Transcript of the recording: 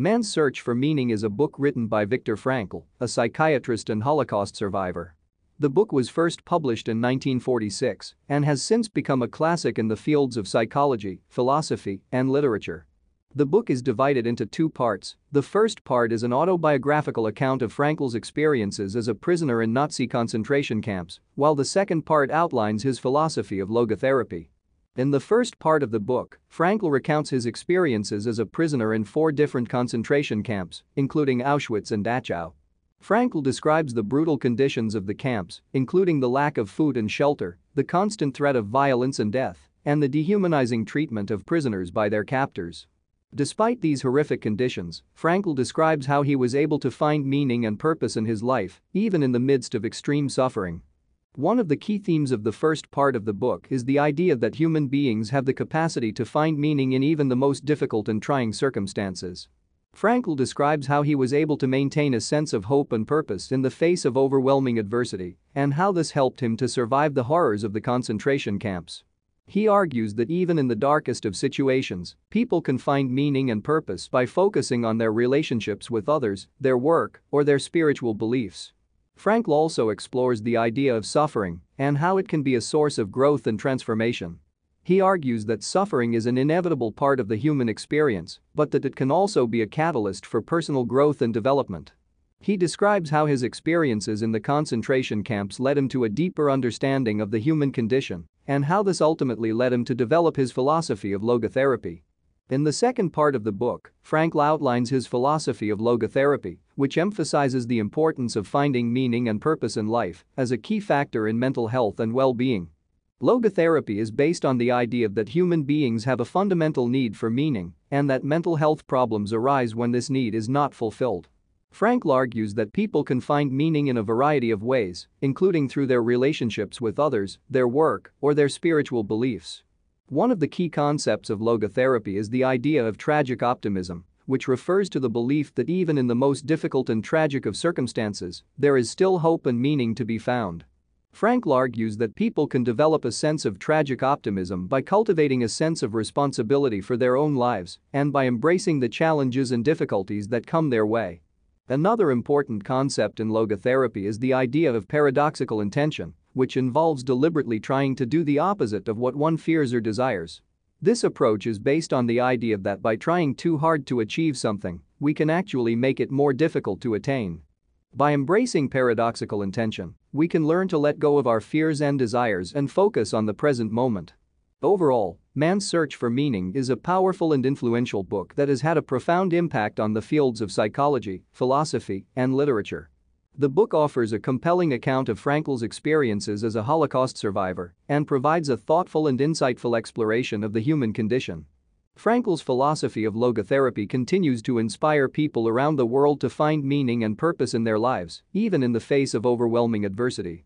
Man's Search for Meaning is a book written by Viktor Frankl, a psychiatrist and Holocaust survivor. The book was first published in 1946 and has since become a classic in the fields of psychology, philosophy, and literature. The book is divided into two parts. The first part is an autobiographical account of Frankl's experiences as a prisoner in Nazi concentration camps, while the second part outlines his philosophy of logotherapy. In the first part of the book, Frankl recounts his experiences as a prisoner in four different concentration camps, including Auschwitz and Dachau. Frankl describes the brutal conditions of the camps, including the lack of food and shelter, the constant threat of violence and death, and the dehumanizing treatment of prisoners by their captors. Despite these horrific conditions, Frankl describes how he was able to find meaning and purpose in his life, even in the midst of extreme suffering. One of the key themes of the first part of the book is the idea that human beings have the capacity to find meaning in even the most difficult and trying circumstances. Frankl describes how he was able to maintain a sense of hope and purpose in the face of overwhelming adversity and how this helped him to survive the horrors of the concentration camps. He argues that even in the darkest of situations, people can find meaning and purpose by focusing on their relationships with others, their work, or their spiritual beliefs. Frankl also explores the idea of suffering and how it can be a source of growth and transformation. He argues that suffering is an inevitable part of the human experience, but that it can also be a catalyst for personal growth and development. He describes how his experiences in the concentration camps led him to a deeper understanding of the human condition and how this ultimately led him to develop his philosophy of logotherapy. In the second part of the book, Frankl outlines his philosophy of logotherapy, which emphasizes the importance of finding meaning and purpose in life as a key factor in mental health and well-being. Logotherapy is based on the idea that human beings have a fundamental need for meaning and that mental health problems arise when this need is not fulfilled. Frankl argues that people can find meaning in a variety of ways, including through their relationships with others, their work, or their spiritual beliefs. One of the key concepts of logotherapy is the idea of tragic optimism, which refers to the belief that even in the most difficult and tragic of circumstances, there is still hope and meaning to be found. Frankl argues that people can develop a sense of tragic optimism by cultivating a sense of responsibility for their own lives and by embracing the challenges and difficulties that come their way. Another important concept in logotherapy is the idea of paradoxical intention, which involves deliberately trying to do the opposite of what one fears or desires. This approach is based on the idea that by trying too hard to achieve something, we can actually make it more difficult to attain. By embracing paradoxical intention, we can learn to let go of our fears and desires and focus on the present moment. Overall, Man's Search for Meaning is a powerful and influential book that has had a profound impact on the fields of psychology, philosophy, and literature. The book offers a compelling account of Frankl's experiences as a Holocaust survivor and provides a thoughtful and insightful exploration of the human condition. Frankl's philosophy of logotherapy continues to inspire people around the world to find meaning and purpose in their lives, even in the face of overwhelming adversity.